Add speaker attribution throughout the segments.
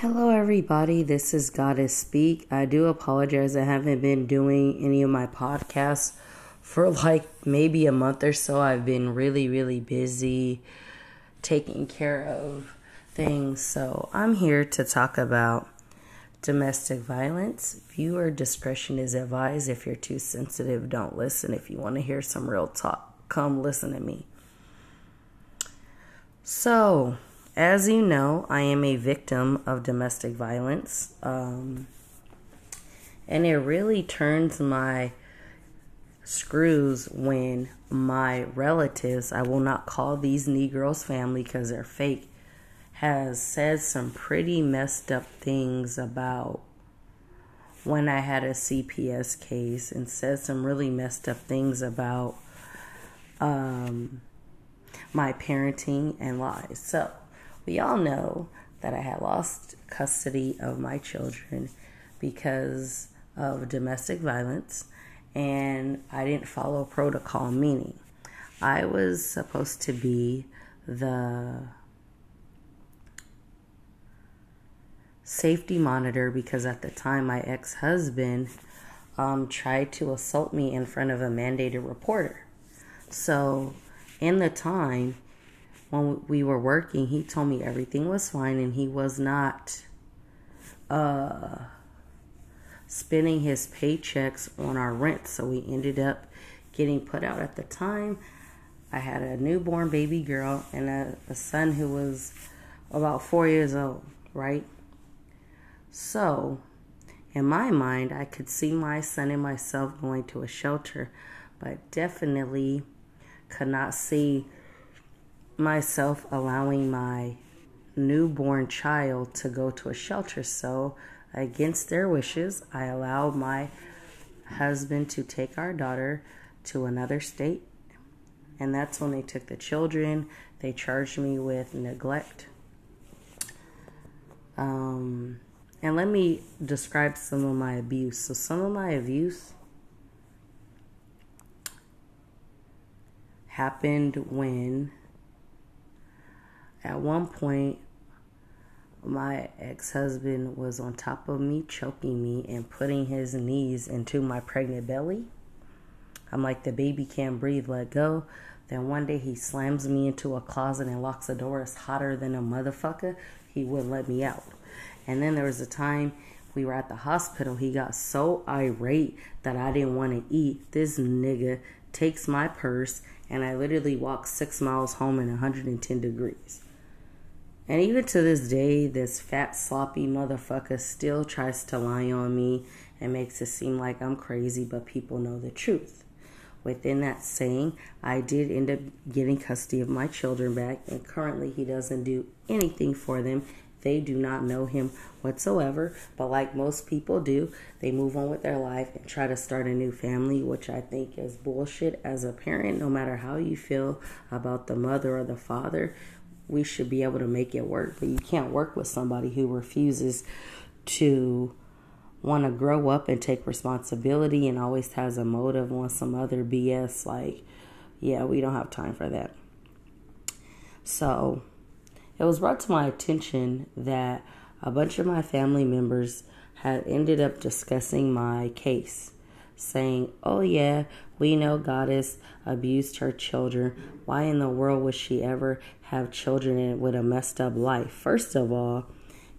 Speaker 1: Hello, everybody. This is Goddess Speak. I do apologize. I haven't been doing any of my podcasts for like maybe a month or so. I've been really, really busy taking care of things. So I'm here to talk about domestic violence. Viewer discretion is advised. If you're too sensitive, don't listen. If you want to hear some real talk, come listen to me. So, as you know, I am a victim of domestic violence. Um, and it really turns my screws when my relatives, I will not call these Negroes family because they're fake, has said some pretty messed up things about when I had a CPS case and said some really messed up things about um, my parenting and lies. So, we all know that I had lost custody of my children because of domestic violence and I didn't follow protocol, meaning I was supposed to be the safety monitor because at the time my ex husband um, tried to assault me in front of a mandated reporter. So, in the time, when we were working, he told me everything was fine and he was not uh, spending his paychecks on our rent. So we ended up getting put out at the time. I had a newborn baby girl and a, a son who was about four years old, right? So, in my mind, I could see my son and myself going to a shelter, but definitely could not see myself allowing my newborn child to go to a shelter. So, against their wishes, I allowed my husband to take our daughter to another state. And that's when they took the children. They charged me with neglect. Um, and let me describe some of my abuse. So, some of my abuse happened when at one point, my ex husband was on top of me, choking me, and putting his knees into my pregnant belly. I'm like, the baby can't breathe, let go. Then one day he slams me into a closet and locks the door. It's hotter than a motherfucker. He wouldn't let me out. And then there was a time we were at the hospital. He got so irate that I didn't want to eat. This nigga takes my purse and I literally walk six miles home in 110 degrees. And even to this day, this fat, sloppy motherfucker still tries to lie on me and makes it seem like I'm crazy, but people know the truth. Within that saying, I did end up getting custody of my children back, and currently he doesn't do anything for them. They do not know him whatsoever, but like most people do, they move on with their life and try to start a new family, which I think is bullshit as a parent, no matter how you feel about the mother or the father we should be able to make it work. But you can't work with somebody who refuses to want to grow up and take responsibility and always has a motive on some other BS. Like, yeah, we don't have time for that. So it was brought to my attention that a bunch of my family members had ended up discussing my case, saying, Oh, yeah, we know Goddess abused her children. Why in the world would she ever have children with a messed up life? First of all,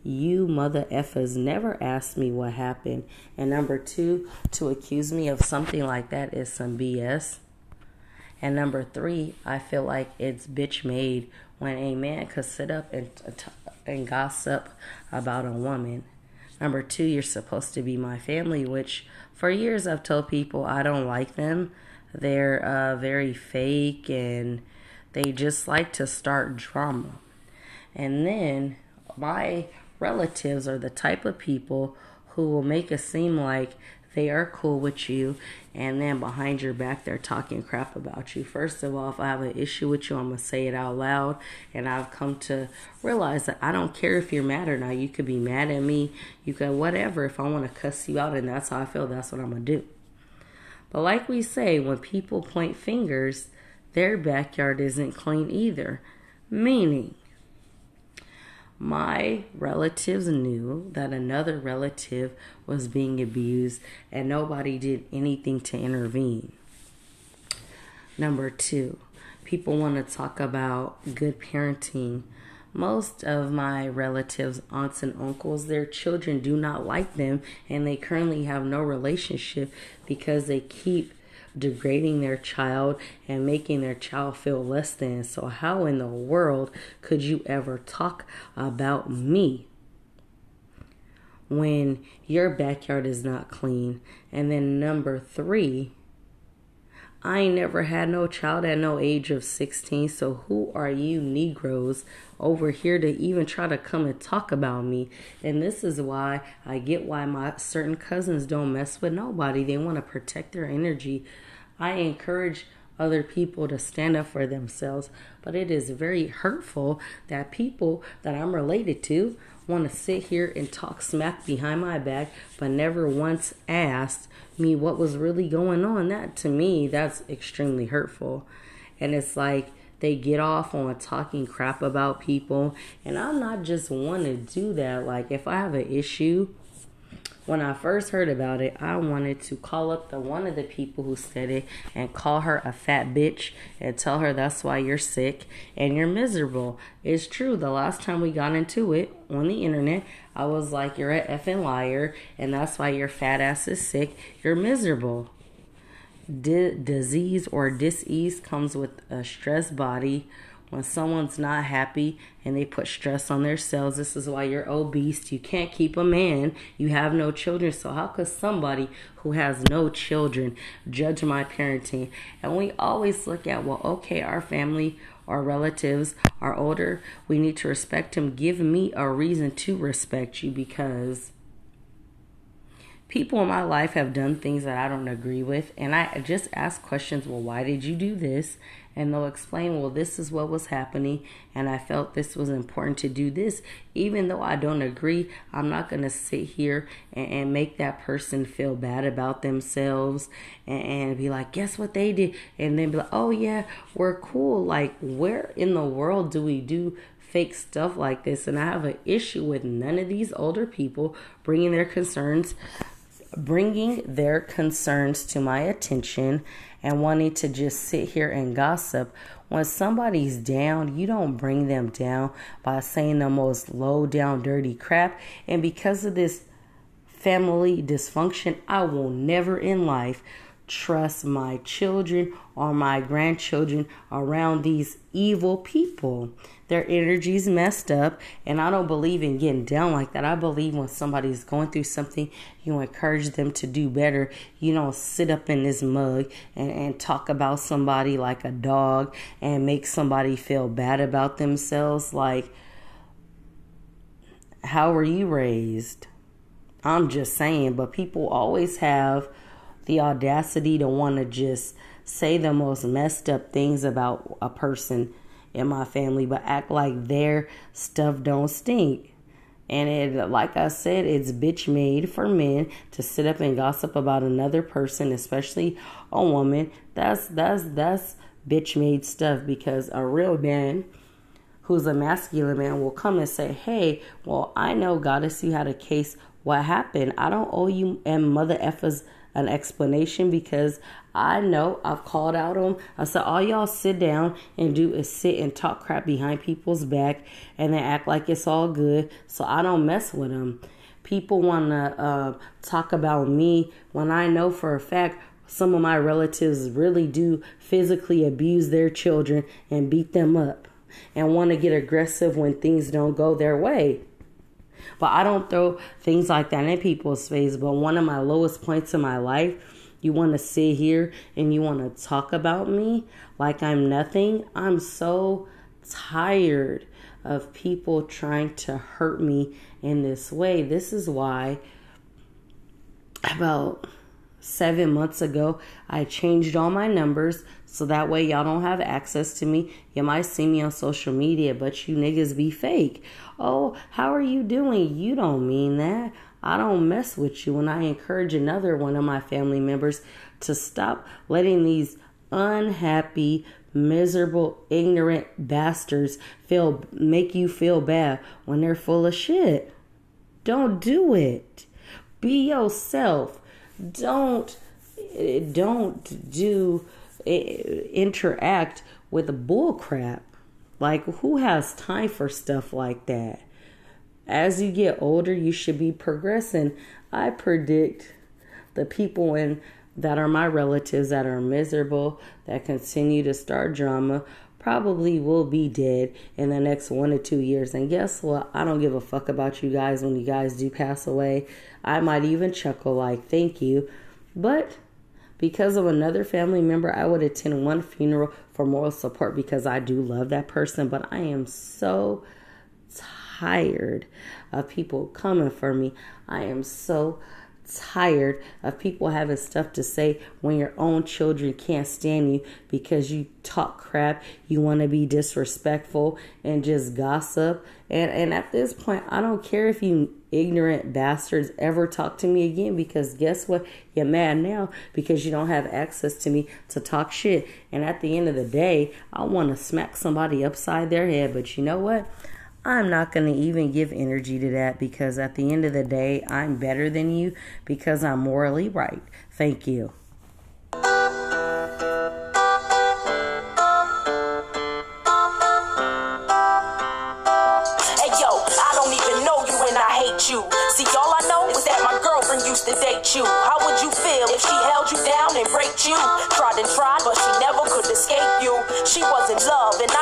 Speaker 1: you mother effers never asked me what happened. And number two, to accuse me of something like that is some BS. And number three, I feel like it's bitch made when a man could sit up and, and gossip about a woman. Number two, you're supposed to be my family, which for years I've told people I don't like them. They're uh, very fake and they just like to start drama. And then my relatives are the type of people who will make it seem like they are cool with you and then behind your back they're talking crap about you. First of all, if I have an issue with you, I'm going to say it out loud and I've come to realize that I don't care if you're mad or not. You could be mad at me, you could whatever. If I want to cuss you out and that's how I feel, that's what I'm going to do. But like we say, when people point fingers, their backyard isn't clean either. Meaning, my relatives knew that another relative was being abused and nobody did anything to intervene. Number two, people want to talk about good parenting. Most of my relatives, aunts, and uncles, their children do not like them, and they currently have no relationship because they keep degrading their child and making their child feel less than. So, how in the world could you ever talk about me when your backyard is not clean? And then, number three, I ain't never had no child at no age of 16. So, who are you Negroes over here to even try to come and talk about me? And this is why I get why my certain cousins don't mess with nobody. They want to protect their energy. I encourage other people to stand up for themselves, but it is very hurtful that people that I'm related to want to sit here and talk smack behind my back, but never once asked me what was really going on. That to me, that's extremely hurtful. And it's like they get off on talking crap about people. And I'm not just one to do that. Like, if I have an issue, when I first heard about it, I wanted to call up the one of the people who said it and call her a fat bitch and tell her that's why you're sick and you're miserable. It's true. The last time we got into it on the internet, I was like, you're an effing liar and that's why your fat ass is sick. You're miserable. D- disease or disease comes with a stressed body when someone's not happy and they put stress on their cells, this is why you're obese. You can't keep a man. You have no children. So, how could somebody who has no children judge my parenting? And we always look at, well, okay, our family, our relatives are older. We need to respect them. Give me a reason to respect you because people in my life have done things that I don't agree with. And I just ask questions well, why did you do this? And they'll explain, well, this is what was happening. And I felt this was important to do this. Even though I don't agree, I'm not going to sit here and, and, make that person feel bad about themselves and, and be like, guess what they did? And then be like, oh, yeah, we're cool. Like, where in the world do we do fake stuff like this. And I have an issue with none of these older people bringing their concerns bringing their concerns to my attention and wanting to just sit here and gossip. When somebody's down, you don't bring them down by saying the most low down, dirty crap. And because of this family dysfunction, I will never in life trust my children or my grandchildren around these evil people. Their energy's messed up, and I don't believe in getting down like that. I believe when somebody's going through something, you encourage them to do better. You don't sit up in this mug and, and talk about somebody like a dog and make somebody feel bad about themselves. Like, how were you raised? I'm just saying, but people always have the audacity to want to just say the most messed up things about a person in my family, but act like their stuff don't stink. And it, like I said, it's bitch made for men to sit up and gossip about another person, especially a woman. That's that's that's bitch made stuff because a real man who's a masculine man will come and say, Hey, well, I know Goddess, you had a case. What happened? I don't owe you and mother effers an explanation because I know I've called out on. I said, all y'all sit down and do is sit and talk crap behind people's back and then act like it's all good. So I don't mess with them. People want to uh, talk about me when I know for a fact some of my relatives really do physically abuse their children and beat them up and want to get aggressive when things don't go their way. But I don't throw things like that in people's face. But one of my lowest points in my life, you want to sit here and you want to talk about me like I'm nothing. I'm so tired of people trying to hurt me in this way. This is why about seven months ago, I changed all my numbers so that way y'all don't have access to me. You might see me on social media, but you niggas be fake. Oh, how are you doing? You don't mean that. I don't mess with you. And I encourage another one of my family members to stop letting these unhappy, miserable, ignorant bastards feel make you feel bad when they're full of shit. Don't do it. Be yourself. Don't don't do eh, interact with bull crap. Like who has time for stuff like that? As you get older, you should be progressing. I predict the people in that are my relatives that are miserable, that continue to start drama, probably will be dead in the next one to two years. And guess what? I don't give a fuck about you guys when you guys do pass away. I might even chuckle like, thank you. But because of another family member, I would attend one funeral for moral support because I do love that person. But I am so tired of people coming for me. I am so tired of people having stuff to say when your own children can't stand you because you talk crap, you want to be disrespectful and just gossip. And and at this point, I don't care if you ignorant bastards ever talk to me again because guess what? You're mad now because you don't have access to me to talk shit. And at the end of the day, I want to smack somebody upside their head, but you know what? I'm not going to even give energy to that because at the end of the day, I'm better than you because I'm morally right. Thank you.
Speaker 2: Hey yo, I don't even know you. And I hate you. See, all I know is that my girlfriend used to date you. How would you feel if she held you down and raped you? Tried and tried, but she never could escape you. She was in love, and I'd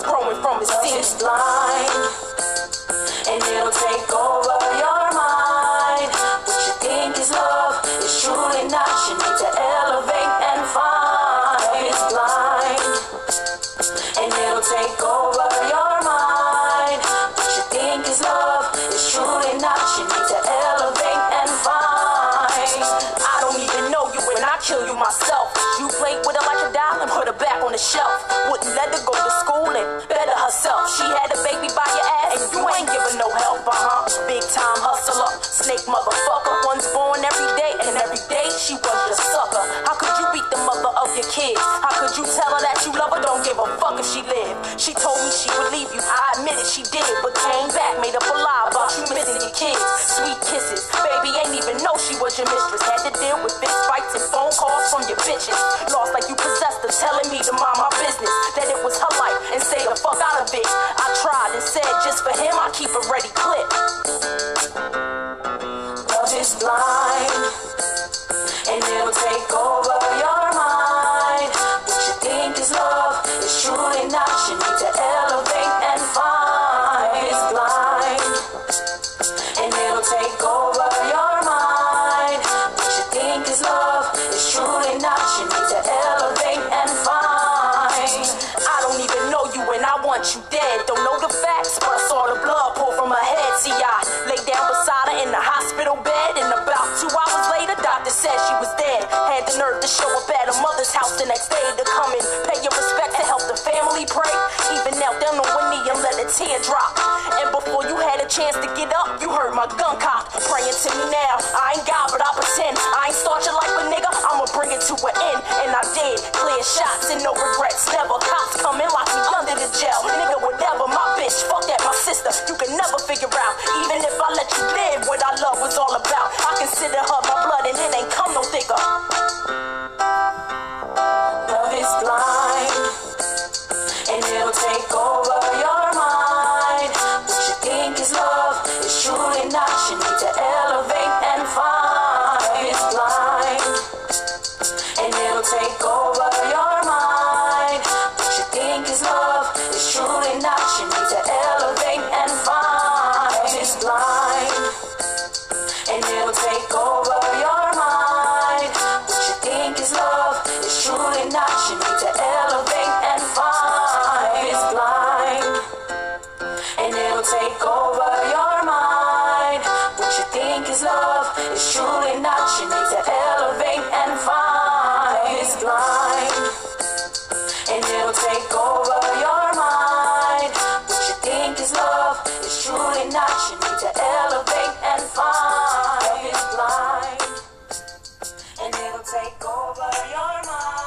Speaker 2: was growing from his seed. blind, and it'll take over your mind. What you think is love is truly not. You need to elevate and find. It's blind, and it'll take over your mind. What you think is love is truly bitches. Lost want you dead. Don't know the facts, but I saw the blood pour from her head. See, I lay down beside her in the hospital bed, and about two hours later, doctor said she was dead. Had the nerve to show up at her mother's house the next day to come and pay your respect to help the family pray. Even knelt down on one knee and let a tear drop. And before you had a chance to get up, you heard my gun cock. Praying to me now. I ain't God, but I pretend. I ain't start your life a nigga. I'ma bring it to an end. And I did. Clear shots and no regrets. Never cops come in, lock me under the jail. Nigga, whatever. My bitch, fuck that, my sister. You can never figure out. Even if I let you live, what I love was all about. I consider her my blood, and it ain't come no thicker. Love is blind, and it'll take over.